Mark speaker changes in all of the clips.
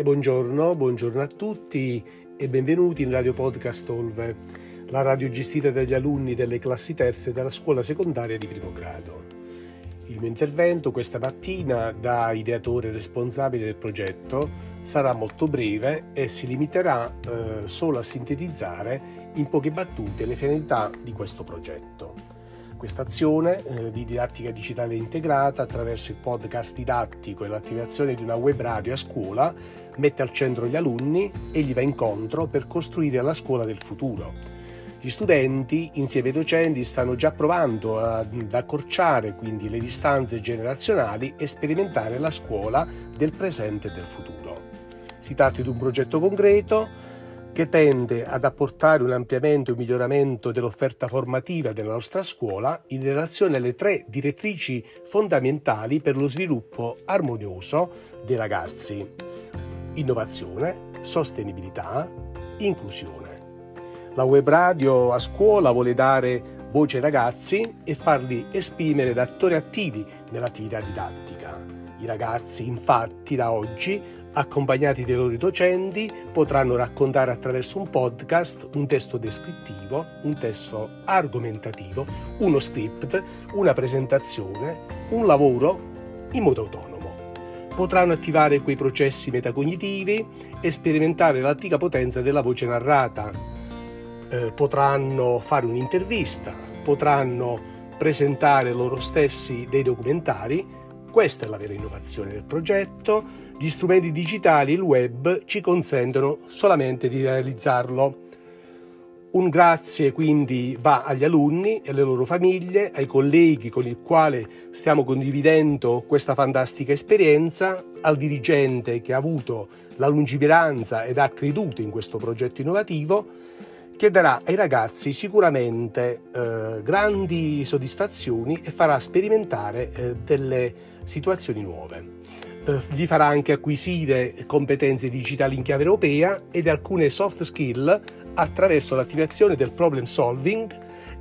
Speaker 1: E buongiorno, buongiorno a tutti e benvenuti in Radio Podcast Olve, la radio gestita dagli alunni delle classi terze della scuola secondaria di primo grado. Il mio intervento questa mattina da ideatore responsabile del progetto sarà molto breve e si limiterà eh, solo a sintetizzare in poche battute le finalità di questo progetto. Questa azione eh, di didattica digitale integrata attraverso il podcast didattico e l'attivazione di una web radio a scuola mette al centro gli alunni e gli va incontro per costruire la scuola del futuro. Gli studenti, insieme ai docenti, stanno già provando ad accorciare quindi le distanze generazionali e sperimentare la scuola del presente e del futuro. Si tratta di un progetto concreto che tende ad apportare un ampliamento e un miglioramento dell'offerta formativa della nostra scuola in relazione alle tre direttrici fondamentali per lo sviluppo armonioso dei ragazzi. Innovazione, sostenibilità, inclusione. La web radio a scuola vuole dare voce ai ragazzi e farli esprimere da attori attivi nell'attività didattica. I ragazzi infatti da oggi accompagnati dai loro docenti, potranno raccontare attraverso un podcast un testo descrittivo, un testo argomentativo, uno script, una presentazione, un lavoro in modo autonomo. Potranno attivare quei processi metacognitivi e sperimentare l'antica potenza della voce narrata. Eh, potranno fare un'intervista, potranno presentare loro stessi dei documentari questa è la vera innovazione del progetto. Gli strumenti digitali il web ci consentono solamente di realizzarlo. Un grazie quindi va agli alunni e alle loro famiglie, ai colleghi con i quali stiamo condividendo questa fantastica esperienza, al dirigente che ha avuto la lungimiranza ed ha creduto in questo progetto innovativo che darà ai ragazzi sicuramente eh, grandi soddisfazioni e farà sperimentare eh, delle situazioni nuove. Eh, gli farà anche acquisire competenze digitali in chiave europea ed alcune soft skill attraverso l'attivazione del problem solving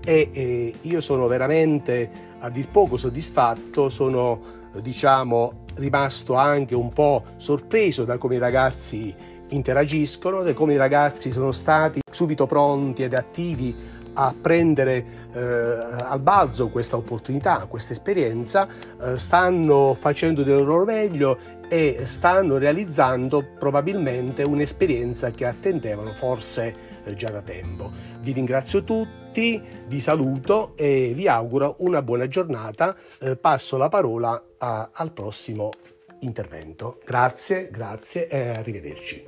Speaker 1: e eh, io sono veramente a dir poco soddisfatto, sono diciamo rimasto anche un po' sorpreso da come i ragazzi interagiscono, di come i ragazzi sono stati subito pronti ed attivi a prendere eh, al balzo questa opportunità, questa esperienza, eh, stanno facendo del loro meglio e stanno realizzando probabilmente un'esperienza che attendevano forse eh, già da tempo. Vi ringrazio tutti, vi saluto e vi auguro una buona giornata. Eh, passo la parola a, al prossimo intervento. Grazie, grazie e arrivederci.